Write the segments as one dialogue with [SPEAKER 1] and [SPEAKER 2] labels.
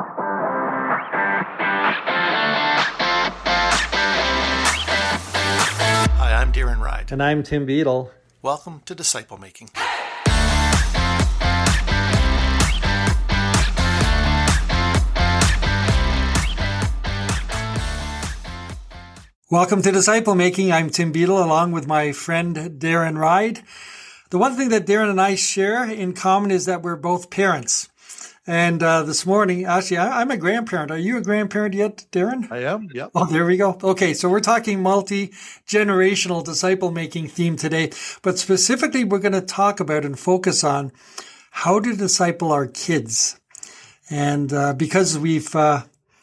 [SPEAKER 1] Hi, I'm Darren Ride.
[SPEAKER 2] And I'm Tim Beadle.
[SPEAKER 1] Welcome to Disciple Making.
[SPEAKER 2] Welcome to Disciple Making. I'm Tim Beadle along with my friend Darren Ride. The one thing that Darren and I share in common is that we're both parents. And uh, this morning, actually, I, am a grandparent. Are you a grandparent yet, Darren?
[SPEAKER 3] I am. Yep.
[SPEAKER 2] Oh, there we go. Okay, so we're talking multi generational disciple making theme today, but specifically, we're going to talk about and focus on how to disciple our kids. And uh, because we've uh,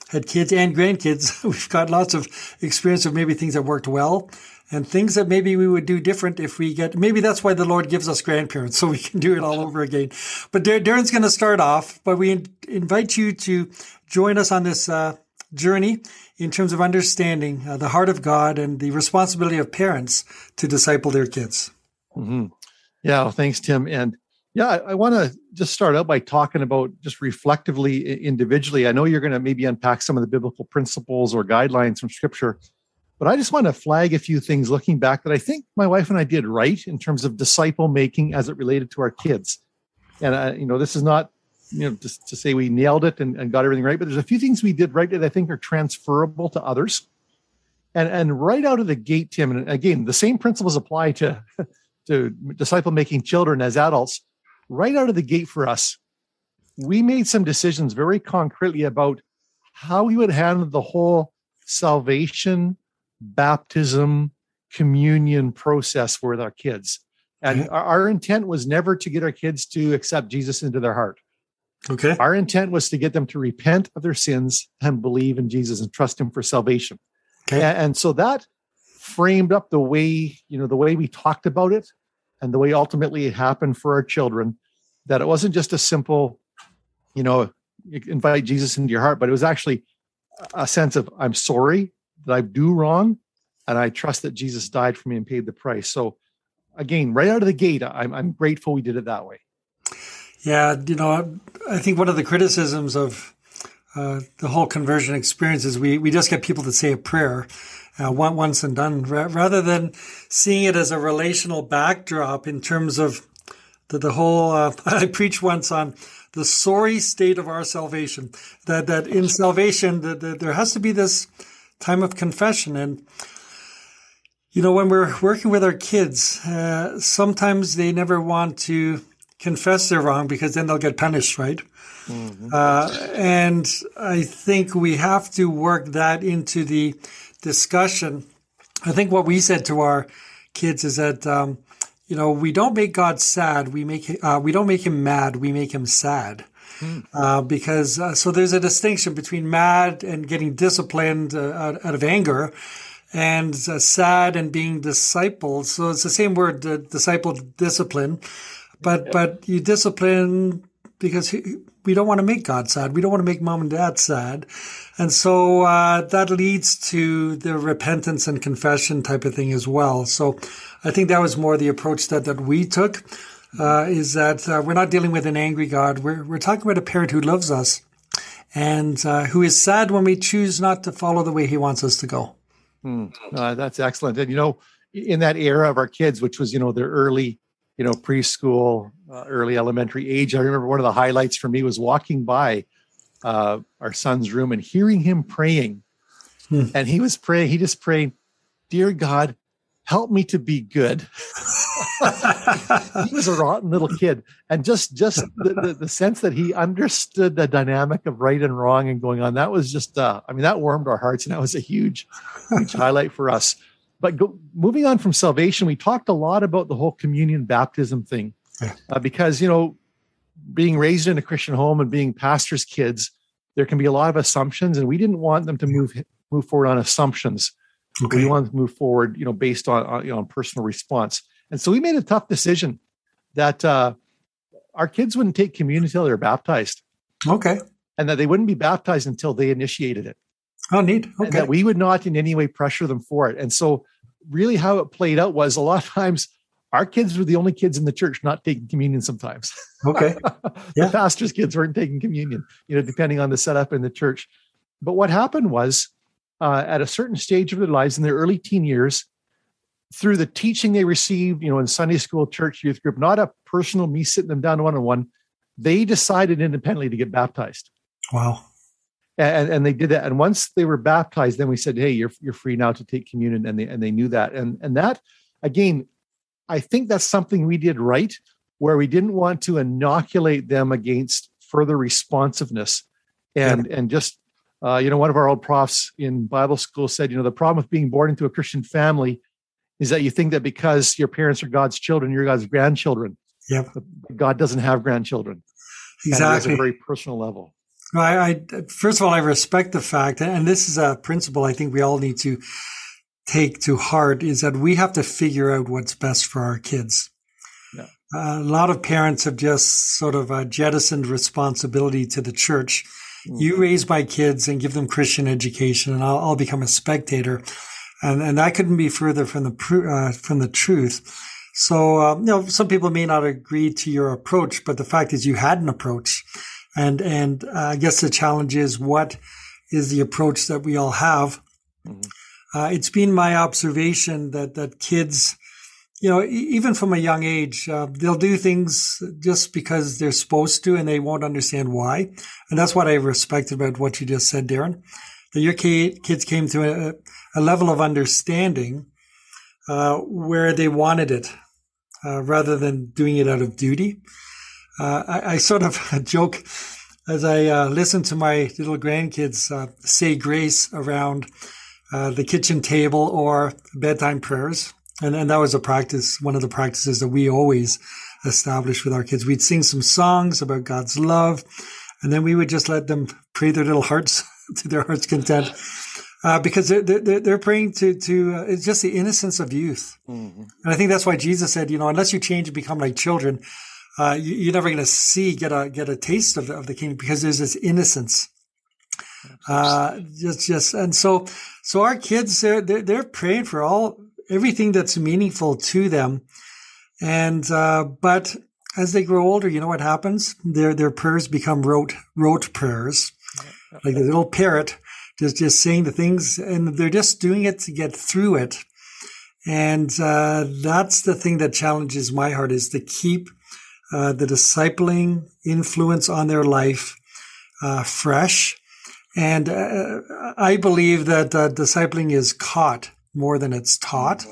[SPEAKER 2] had kids and grandkids, we've got lots of experience of maybe things that worked well and things that maybe we would do different if we get, maybe that's why the Lord gives us grandparents so we can do it all over again. But Darren's going to start off, but we invite you to join us on this uh, journey in terms of understanding uh, the heart of God and the responsibility of parents to disciple their kids.
[SPEAKER 3] Mm-hmm. Yeah, well, thanks, Tim. And yeah, I, I want to just start out by talking about just reflectively individually. I know you're going to maybe unpack some of the biblical principles or guidelines from scripture, but I just want to flag a few things looking back that I think my wife and I did right in terms of disciple making as it related to our kids. And, uh, you know, this is not, you know, just to say we nailed it and, and got everything right, but there's a few things we did right that I think are transferable to others. And, and right out of the gate, Tim, and again, the same principles apply to, to disciple making children as adults right out of the gate for us, we made some decisions very concretely about how we would handle the whole salvation, baptism, communion process with our kids. And our, intent was never to get our kids to accept Jesus into their heart.
[SPEAKER 2] Okay.
[SPEAKER 3] Our intent was to get them to repent of their sins and believe in Jesus and trust him for salvation. Okay. And so that framed up the way, you know, the way we talked about it and the way ultimately it happened for our children that it wasn't just a simple you know invite jesus into your heart but it was actually a sense of i'm sorry that i do wrong and i trust that jesus died for me and paid the price so again right out of the gate i'm, I'm grateful we did it that way
[SPEAKER 2] yeah you know i think one of the criticisms of uh, the whole conversion experience is we, we just get people to say a prayer uh, once and done, rather than seeing it as a relational backdrop in terms of the, the whole. Uh, I preached once on the sorry state of our salvation. That that in salvation, that, that there has to be this time of confession, and you know when we're working with our kids, uh, sometimes they never want to confess they're wrong because then they'll get punished, right? Mm-hmm. Uh, and I think we have to work that into the discussion. I think what we said to our kids is that, um, you know, we don't make God sad. We make, uh, we don't make him mad. We make him sad. Uh, because, uh, so there's a distinction between mad and getting disciplined uh, out, out, of anger and uh, sad and being discipled. So it's the same word, disciple, discipline, but, but you discipline because he, we don't want to make God sad. We don't want to make mom and dad sad. And so uh, that leads to the repentance and confession type of thing as well. So I think that was more the approach that, that we took, uh, is that uh, we're not dealing with an angry God. We're, we're talking about a parent who loves us and uh, who is sad when we choose not to follow the way he wants us to go.
[SPEAKER 3] Hmm. that's excellent. And, you know, in that era of our kids, which was, you know, their early, you know, preschool, uh, early elementary age, I remember one of the highlights for me was walking by uh, our son's room and hearing him praying. Hmm. And he was praying, he just prayed, Dear God, help me to be good. he was a rotten little kid. And just just the, the, the, sense that he understood the dynamic of right and wrong and going on, that was just uh, I mean, that warmed our hearts and that was a huge, huge highlight for us. But go, moving on from salvation, we talked a lot about the whole communion baptism thing. Uh, because you know being raised in a Christian home and being pastors' kids, there can be a lot of assumptions, and we didn't want them to move move forward on assumptions. Okay. We wanted to move forward, you know, based on, on you know on personal response. And so we made a tough decision that uh, our kids wouldn't take communion until they're baptized.
[SPEAKER 2] Okay.
[SPEAKER 3] And that they wouldn't be baptized until they initiated it.
[SPEAKER 2] Oh, neat. Okay.
[SPEAKER 3] And that we would not in any way pressure them for it. And so, really, how it played out was a lot of times our kids were the only kids in the church not taking communion sometimes.
[SPEAKER 2] Okay.
[SPEAKER 3] Yeah. the pastor's kids weren't taking communion, you know, depending on the setup in the church. But what happened was uh, at a certain stage of their lives in their early teen years, through the teaching they received, you know, in Sunday school, church, youth group, not a personal me sitting them down one on one, they decided independently to get baptized.
[SPEAKER 2] Wow.
[SPEAKER 3] And, and they did that. And once they were baptized, then we said, "Hey, you're you're free now to take communion." And they and they knew that. And and that again, I think that's something we did right, where we didn't want to inoculate them against further responsiveness, and yeah. and just uh, you know, one of our old profs in Bible school said, you know, the problem with being born into a Christian family is that you think that because your parents are God's children, you're God's grandchildren.
[SPEAKER 2] Yep.
[SPEAKER 3] God doesn't have grandchildren.
[SPEAKER 2] Exactly.
[SPEAKER 3] At a very personal level.
[SPEAKER 2] I, I, first of all, I respect the fact, and this is a principle I think we all need to take to heart, is that we have to figure out what's best for our kids. Yeah. A lot of parents have just sort of uh, jettisoned responsibility to the church. Mm-hmm. You raise my kids and give them Christian education, and I'll, I'll become a spectator and and that couldn't be further from the uh, from the truth. So um, you know, some people may not agree to your approach, but the fact is, you had an approach, and and uh, I guess the challenge is what is the approach that we all have. Mm-hmm. Uh, it's been my observation that that kids, you know, even from a young age, uh, they'll do things just because they're supposed to, and they won't understand why. And that's what I respected about what you just said, Darren. That your kids came to a, a level of understanding uh, where they wanted it uh, rather than doing it out of duty. Uh, I, I, sort of joke as I uh, listen to my little grandkids uh, say grace around uh, the kitchen table or bedtime prayers. And, and that was a practice, one of the practices that we always established with our kids. We'd sing some songs about God's love, and then we would just let them pray their little hearts to their heart's content uh, because they're, they're, they're praying to, to uh, it's just the innocence of youth. Mm-hmm. And I think that's why Jesus said, you know, unless you change and become like children, uh, you, are never going to see, get a, get a taste of the, of the kingdom because there's this innocence. Uh, just, just, and so, so our kids, they're, they're, they're praying for all, everything that's meaningful to them. And, uh, but as they grow older, you know what happens? Their, their prayers become rote, rote prayers. Like the little parrot just just saying the things, and they're just doing it to get through it. And uh, that's the thing that challenges my heart is to keep uh, the discipling influence on their life uh, fresh. And uh, I believe that discipling is caught more than it's taught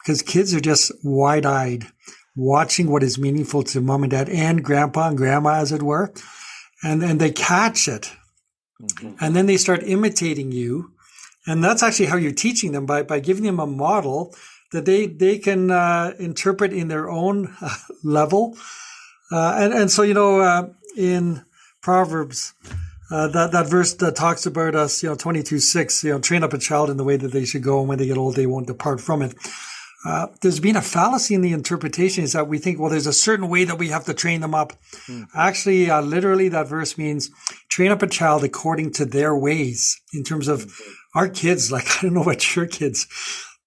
[SPEAKER 2] because kids are just wide eyed watching what is meaningful to mom and dad and grandpa and grandma, as it were. And, and they catch it. Mm-hmm. And then they start imitating you. And that's actually how you're teaching them by, by giving them a model that they, they can uh, interpret in their own level. Uh, and, and so, you know, uh, in Proverbs, uh, that, that verse that talks about us, you know, 22, 6, you know, train up a child in the way that they should go. And when they get old, they won't depart from it. Uh, there's been a fallacy in the interpretation is that we think, well, there's a certain way that we have to train them up. Mm. Actually, uh, literally, that verse means train up a child according to their ways in terms of mm-hmm. our kids. Like, I don't know about your kids,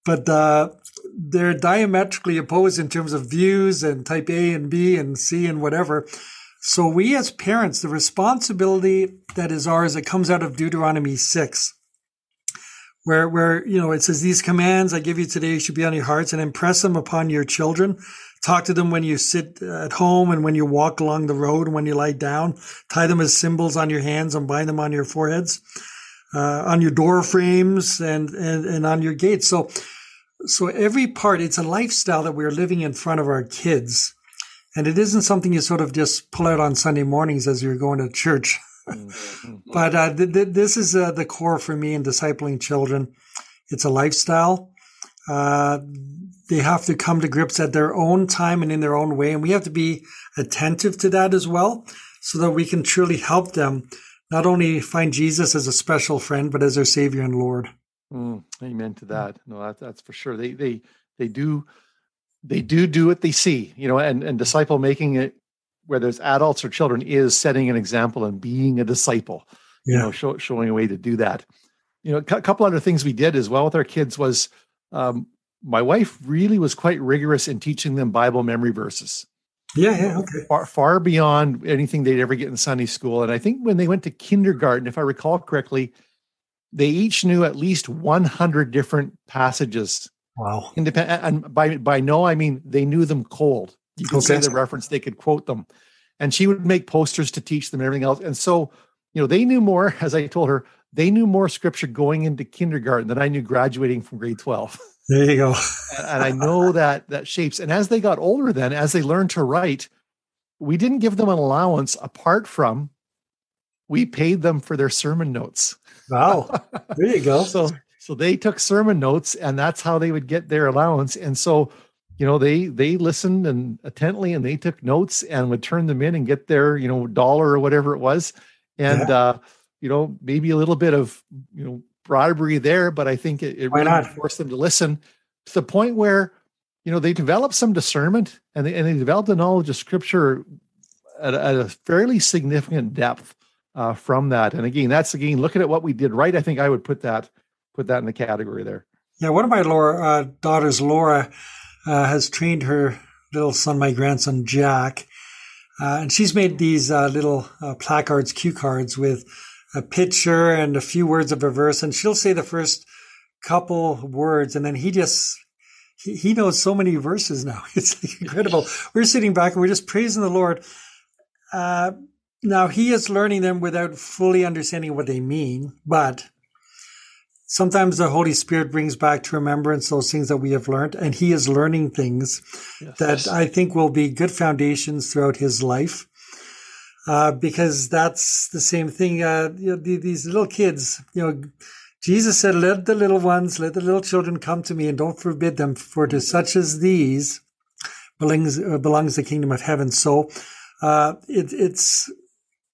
[SPEAKER 2] but uh, they're diametrically opposed in terms of views and type A and B and C and whatever. So we as parents, the responsibility that is ours, that comes out of Deuteronomy 6 where where you know it says these commands I give you today should be on your hearts and impress them upon your children. Talk to them when you sit at home and when you walk along the road and when you lie down. Tie them as symbols on your hands and bind them on your foreheads, uh, on your door frames and, and and on your gates. So so every part it's a lifestyle that we're living in front of our kids. And it isn't something you sort of just pull out on Sunday mornings as you're going to church. Mm-hmm. but uh, th- th- this is uh, the core for me in discipling children. It's a lifestyle. Uh, they have to come to grips at their own time and in their own way. And we have to be attentive to that as well so that we can truly help them not only find Jesus as a special friend, but as their savior and Lord.
[SPEAKER 3] Mm, amen to that. No, that, that's for sure. They, they, they do, they do do what they see, you know, and, and disciple making it whether it's adults or children, is setting an example and being a disciple. Yeah. You know, show, showing a way to do that. You know, a couple other things we did as well with our kids was um, my wife really was quite rigorous in teaching them Bible memory verses.
[SPEAKER 2] Yeah, yeah, okay.
[SPEAKER 3] Far, far beyond anything they'd ever get in Sunday school. And I think when they went to kindergarten, if I recall correctly, they each knew at least 100 different passages.
[SPEAKER 2] Wow.
[SPEAKER 3] Independent, and by by no, I mean they knew them cold. You could
[SPEAKER 2] Okay.
[SPEAKER 3] say the reference, they could quote them. And she would make posters to teach them and everything else. And so, you know, they knew more, as I told her, they knew more scripture going into kindergarten than I knew graduating from grade 12
[SPEAKER 2] There you go.
[SPEAKER 3] and and I know that that shapes. And as they got older, then as they learned to write, we didn't give them an allowance apart from we paid them for their sermon notes.
[SPEAKER 2] Wow. There you go.
[SPEAKER 3] So so they took sermon notes, and that's how they would get their allowance. And so, you know, they they listened and attentively, and they took notes and would turn them in and get their you know dollar or whatever it was, and uh, you know maybe a little bit of you know bribery there, but I think it, it
[SPEAKER 2] Why
[SPEAKER 3] really
[SPEAKER 2] not?
[SPEAKER 3] forced them to listen to the point where you know they developed some discernment and they, and they developed a knowledge of scripture at, a- at a fairly significant depth uh, from that. And again, that's again looking at what we did right. I think I would put that put that in the category there.
[SPEAKER 2] Yeah, one of my Laura, uh, daughters, Laura, uh, has trained her little son, my grandson, Jack. Uh, and she's made these uh, little uh, placards, cue cards with a picture and a few words of a verse. And she'll say the first couple words, and then he just, he, knows so many verses now. It's incredible. We're sitting back and we're just praising the Lord. Uh, now, he is learning them without fully understanding what they mean, but sometimes the Holy Spirit brings back to remembrance those things that we have learned, and He is learning things that I think will be good foundations throughout His life. Uh, because that's the same thing. Uh, you know, the- these little kids, you know, Jesus said, "Let the little ones, let the little children come to me, and don't forbid them, for to such as these belongs uh, belongs the kingdom of heaven." So, uh, it, it's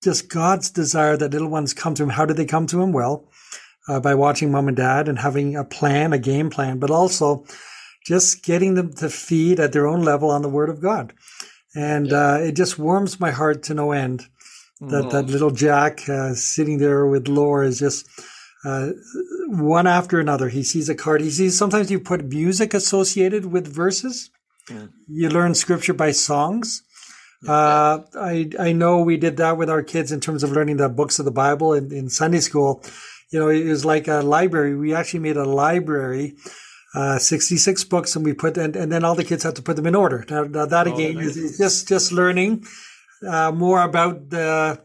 [SPEAKER 2] just God's desire that little ones come to Him. How do they come to Him? Well, uh, by watching mom and dad and having a plan, a game plan, but also just getting them to feed at their own level on the Word of God. And uh, it just warms my heart to no end that that little Jack uh, sitting there with Laura is just uh, one after another. He sees a card. He sees sometimes you put music associated with verses. You learn scripture by songs. Uh, I I know we did that with our kids in terms of learning the books of the Bible in, in Sunday school. You know, it was like a library. We actually made a library, uh, 66 books, and we put, and, and then all the kids had to put them in order. Now, now that again is, is just, just learning, uh, more about the,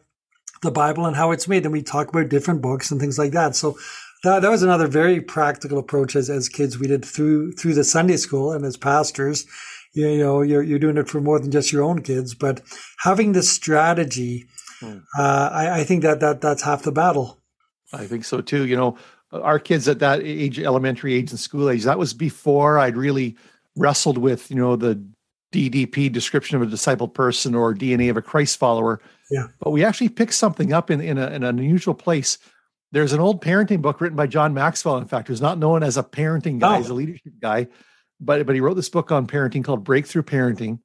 [SPEAKER 2] the Bible and how it's made. And we talk about different books and things like that. So that, that was another very practical approach as, as kids we did through, through the Sunday school and as pastors. You, you know, you're, you're doing it for more than just your own kids, but having the strategy, uh, I, I think that, that that's half the battle.
[SPEAKER 3] I think so too. You know, our kids at that age, elementary age and school age, that was before I'd really wrestled with, you know, the DDP description of a disciple person or DNA of a Christ follower.
[SPEAKER 2] Yeah.
[SPEAKER 3] But we actually picked something up in, in, a, in an unusual place. There's an old parenting book written by John Maxwell, in fact, who's not known as a parenting guy,
[SPEAKER 2] Oh.
[SPEAKER 3] he's a leadership guy, but but he wrote this book on parenting called Breakthrough Parenting.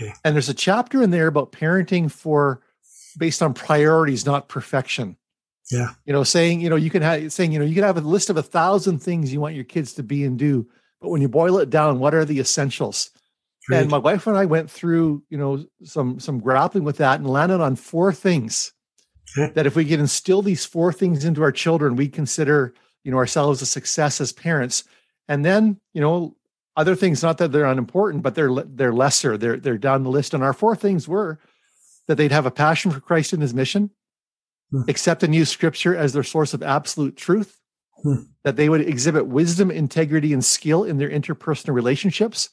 [SPEAKER 2] Okay.
[SPEAKER 3] And there's a chapter in there about parenting for based on priorities, not perfection
[SPEAKER 2] Yeah.
[SPEAKER 3] you know saying you know you can have saying you know you can have a list of a thousand things you want your kids to be and do but when you boil it down what are the essentials
[SPEAKER 2] Right.
[SPEAKER 3] and my wife and i went through you know some some grappling with that and landed on four things
[SPEAKER 2] Okay.
[SPEAKER 3] that if we can instill these four things into our children we consider you know ourselves a success as parents and then you know other things not that they're unimportant but they're they're lesser they're they're down the list and our four things were that they'd have a passion for christ and his mission
[SPEAKER 2] Hmm.
[SPEAKER 3] accept and use scripture as their source of absolute truth,
[SPEAKER 2] Hmm.
[SPEAKER 3] that they would exhibit wisdom, integrity, and skill in their interpersonal relationships,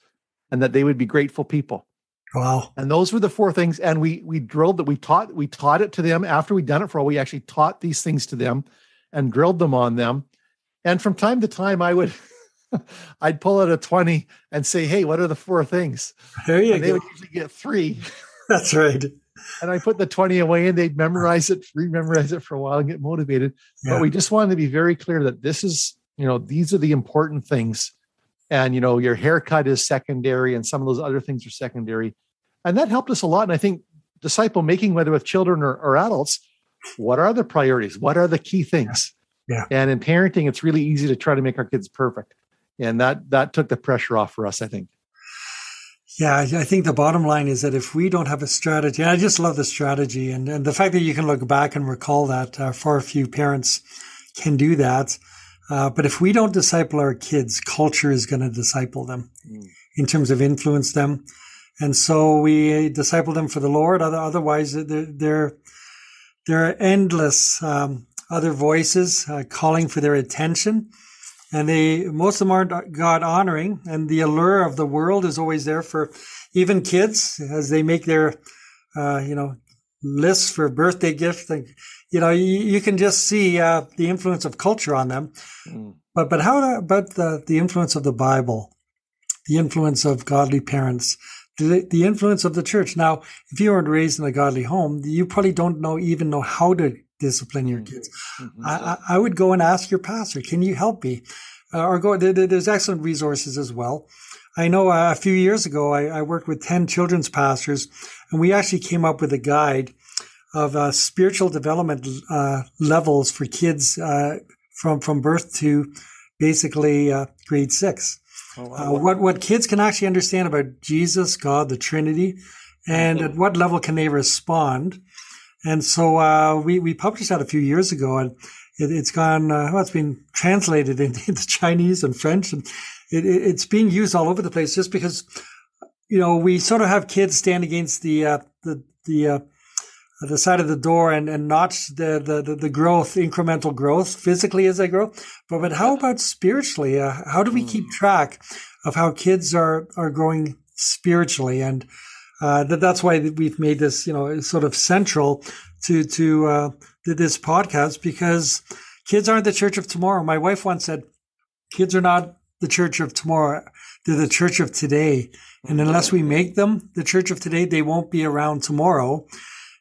[SPEAKER 3] and that they would be grateful people.
[SPEAKER 2] Wow.
[SPEAKER 3] And those were the four things. And we we drilled that we taught we taught it to them after we'd done it for all. We actually taught these things to them and drilled them on them. And from time to time, I would I'd pull out a 20 and say, Hey, what are the four things?
[SPEAKER 2] There you
[SPEAKER 3] go. They would usually get three.
[SPEAKER 2] That's right.
[SPEAKER 3] And I put the 20 away and they'd memorize it, re-memorize it for a while and get motivated.
[SPEAKER 2] Yeah.
[SPEAKER 3] But we just wanted to be very clear that this is, you know, these are the important things. And, you know, your haircut is secondary and some of those other things are secondary. And that helped us a lot. And I think disciple making, whether with children or, or adults, what are the priorities? What are the key things?
[SPEAKER 2] Yeah.
[SPEAKER 3] And in parenting, it's really easy to try to make our kids perfect. and that that took the pressure off for us. I think.
[SPEAKER 2] Yeah, I think the bottom line is that if we don't have a strategy, I just love the strategy and, and the fact that you can look back and recall that uh, far few parents can do that. Uh, but if we don't disciple our kids, culture is going to disciple them mm. in terms of influence them. And so we disciple them for the Lord. Otherwise, they're, they're, there are endless um, other voices uh, calling for their attention. And they, most of them aren't God honoring. And the allure of the world is always there for even kids as they make their, uh, you know, lists for birthday gifts. And, you know, you, you can just see uh, the influence of culture on them. Mm. But, but how about the, the influence of the Bible, the influence of godly parents, the, the influence of the church. Now, if you weren't raised in a godly home, you probably don't know even know how to discipline your kids. Mm-hmm. I, I, would go and ask your pastor, can you help me? Uh, or go, there, there's excellent resources as well. I know uh, a few years ago, I, I, worked with 10 children's pastors and we actually came up with a guide of uh, spiritual development uh, levels for kids uh, from, from birth to basically uh, grade six. Oh, wow. uh, what what kids can actually understand about Jesus, God, the Trinity, and mm-hmm. at what level can they respond? And so uh, we we published that a few years ago, and it, has gone. Uh, well, it's been translated into Chinese and French, and it, it's being used all over the place. Just because, you know, we sort of have kids stand against the uh, the the uh, the side of the door and, and notch the, the, the, growth, incremental growth physically as they grow. But, but how about spiritually? Uh, how do we keep hmm. track of how kids are, are growing spiritually? And, uh, that, that's why we've made this, you know, sort of central to, to, uh, this podcast because kids aren't the church of tomorrow. My wife once said, kids are not the church of tomorrow. They're the church of today. And unless we make them the church of today, they won't be around tomorrow.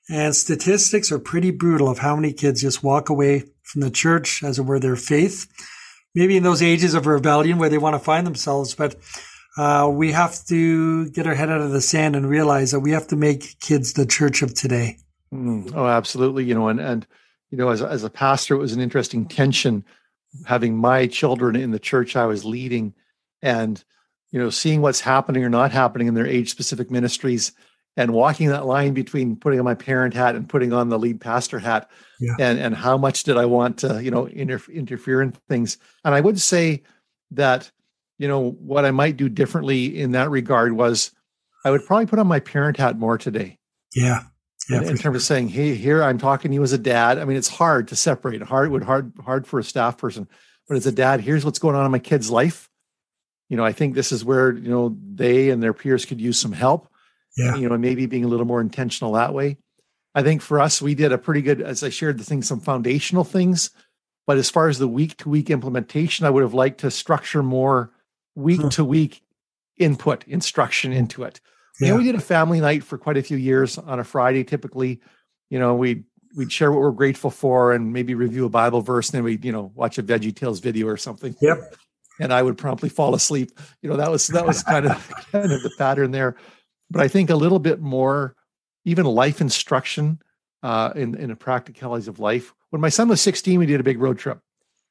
[SPEAKER 2] And statistics are pretty brutal of how many kids just walk away from the church, as it were, their faith. Maybe in those ages of rebellion where they want to find themselves, but uh, we have to get our head out of the sand and realize that we have to make kids the church of today.
[SPEAKER 3] Mm, oh, absolutely. You know, and and you know, as as a pastor, it was an interesting tension having my children in the church I was leading, and you know, seeing what's happening or not happening in their age specific ministries and walking that line between putting on my parent hat and putting on the lead pastor hat yeah. and and how much did i want to you know inter- interfere in things and i would say that you know what i might do differently in that regard was i would probably put on my parent hat more today
[SPEAKER 2] yeah
[SPEAKER 3] yeah, in, in terms sure. of saying, "Hey, here I'm talking to you as a dad." I mean, it's hard to separate. Hard would hard hard for a staff person, but as a dad, here's what's going on in my kid's life. You know, I think this is where you know they and their peers could use some help
[SPEAKER 2] yeah.
[SPEAKER 3] you know, maybe being a little more intentional that way. I think for us, we did a pretty good, as I shared the thing, some foundational things. But as far as the week to week implementation, I would have liked to structure more week to week input, instruction into it. Yeah. You know, we did a family night for quite a few years on a Friday, typically. You know, we'd we'd share what we're grateful for and maybe review a Bible verse, and then we'd, you know, watch a Veggie Tales video or something.
[SPEAKER 2] Yep.
[SPEAKER 3] And I would promptly fall asleep. You know, that was that was kind of kind of the pattern there but I think a little bit more, even life instruction uh, in in the practicalities of life. When my son was 16, we did a big road trip.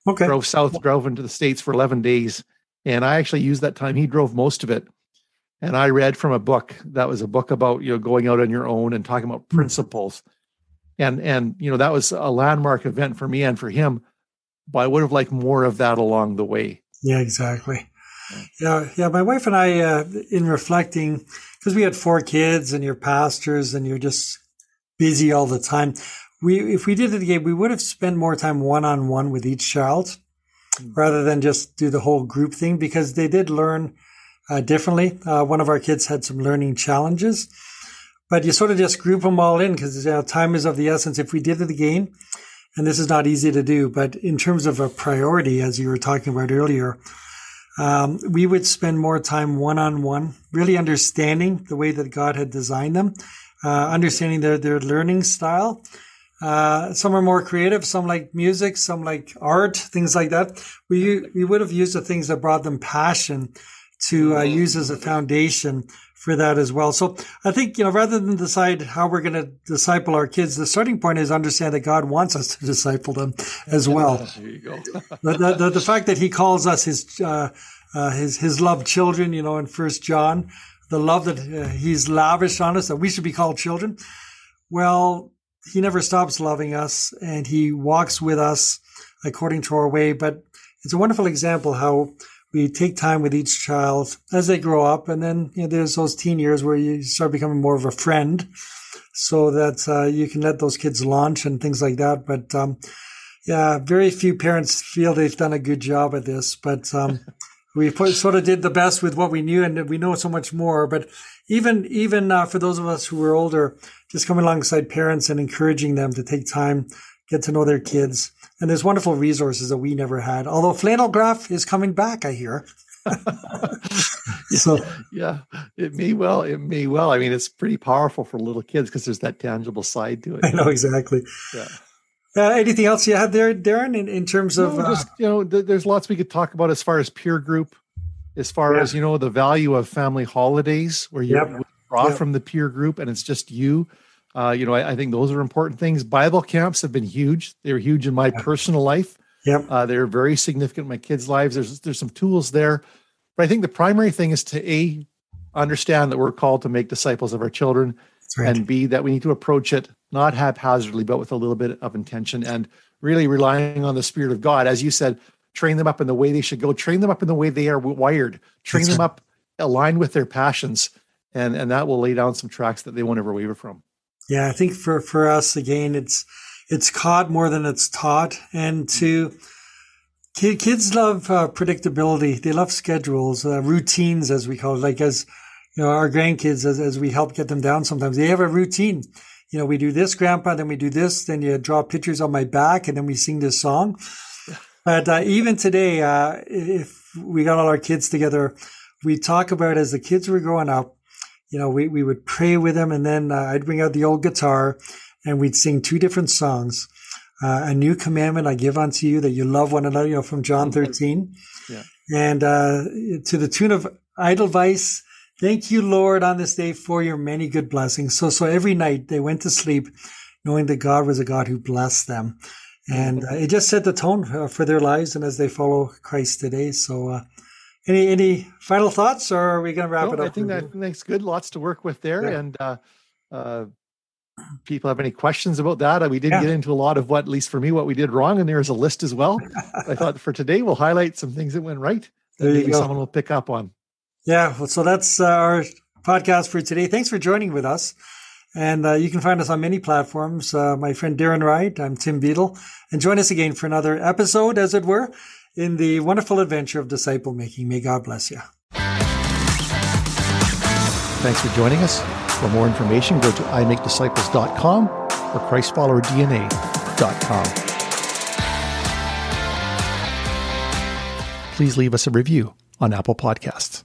[SPEAKER 2] Okay.
[SPEAKER 3] Drove south, drove into the states for 11 days, and I actually used that time. He drove most of it, and I read from a book that was a book about you know going out on your own and talking about hmm. principles, and and you know that was a landmark event for me and for him. But I would have liked more of that along the way.
[SPEAKER 2] Yeah, exactly. Yeah, yeah. My wife and I, uh, in reflecting, because we had four kids and you're pastors and you're just busy all the time. We, if we did it again, we would have spent more time one on one with each child. Rather than just do the whole group thing because they did learn uh, differently. Uh, one of our kids had some learning challenges, but you sort of just group them all in because you know, time is of the essence. If we did it again, and this is not easy to do, but in terms of a priority, as you were talking about earlier, um, we would spend more time one on one, really understanding the way that God had designed them, uh, understanding their, their learning style. Uh, some are more creative, some like music, some like art, things like that. We, we would have used the things that brought them passion to uh, use as a foundation for that as well. So I think, you know, rather than decide how we're going to disciple our kids, the starting point is understand that God wants us to disciple them as well.
[SPEAKER 3] There you go.
[SPEAKER 2] the, the, the, fact that he calls us his, uh, uh, his his loved children. You know, in First John, the love that uh, he's lavished on us that we should be called children. Well, he never stops loving us, and he walks with us according to our way. But it's a wonderful example how we take time with each child as they grow up, and then you know, there's those teen years where you start becoming more of a friend, so that uh, you can let those kids launch and things like that. But um, yeah, very few parents feel they've done a good job at this, but um, we put, sort of did the best with what we knew, and we know so much more. But even even uh, for those of us who were older, just coming alongside parents and encouraging them to take time, get to know their kids and there's wonderful resources that we never had. Although flannel graph is coming back, I hear.
[SPEAKER 3] so yeah, it may well, it may well. I mean, it's pretty powerful for little kids because there's that tangible side to it.
[SPEAKER 2] I know exactly. Yeah. Uh, anything else you had there, Darren, in, in terms of
[SPEAKER 3] no, just, uh, you know, th- there's lots we could talk about as far as peer group, as far yeah. as you know, the value of family holidays where you yep. withdraw yep. from the peer group and it's just you. Uh, you know, I, I, think those are important things. Bible camps have been huge. They were huge in my yeah. personal life.
[SPEAKER 2] Yep.
[SPEAKER 3] Uh, they're very significant in my kids' lives. There's there's some tools there, but I think the primary thing is to a understand that we're called to make disciples of our children, right. and b that we need to approach it not haphazardly, but with a little bit of intention and really relying on the Spirit of God, as you said. Train them up in the way they should go. Train them up in the way they are wired. Train That's them right. up aligned with their passions, and and that will lay down some tracks that they won't ever waver from.
[SPEAKER 2] Yeah, I think for, for us again, it's it's caught more than it's taught, and to kids love uh, predictability. They love schedules, uh, routines, as we call it. Like as you know, our grandkids, as, as we help get them down, sometimes they have a routine. You know, we do this, Grandpa, then we do this, then you draw pictures on my back, and then we sing this song. But uh, even today, uh, if we got all our kids together, we talk about as the kids were growing up, you know, we, we would pray with them and then uh, I'd bring out the old guitar and we'd sing two different songs. Uh, a new commandment I give unto you that you love one another, you know, from John 13. Yeah. And uh, to the tune of Edelweiss, thank you, Lord, on this day for your many good blessings. So, so every night they went to sleep knowing that God was a God who blessed them. And uh, it just set the tone uh, for their lives and as they follow Christ today. So, uh, any any final thoughts, or are we going to wrap no, it up?
[SPEAKER 3] I think that makes good. Lots to work with there, yeah. and uh, uh, people have any questions about that? We did yeah. get into a lot of what, at least for me, what we did wrong, and there's a list as well. I thought for today we'll highlight some things that went right that there maybe someone will pick up on.
[SPEAKER 2] Yeah, well, so that's uh, our podcast for today. Thanks for joining with us. And uh, you can find us on many platforms. Uh, my friend Darren Wright, I'm Tim Beadle. And join us again for another episode, as it were, in the wonderful adventure of disciple making. May God bless you.
[SPEAKER 3] Thanks for joining us. For more information, go to imakedisciples.com or christfollowerdna.com. Please leave us a review on Apple Podcasts.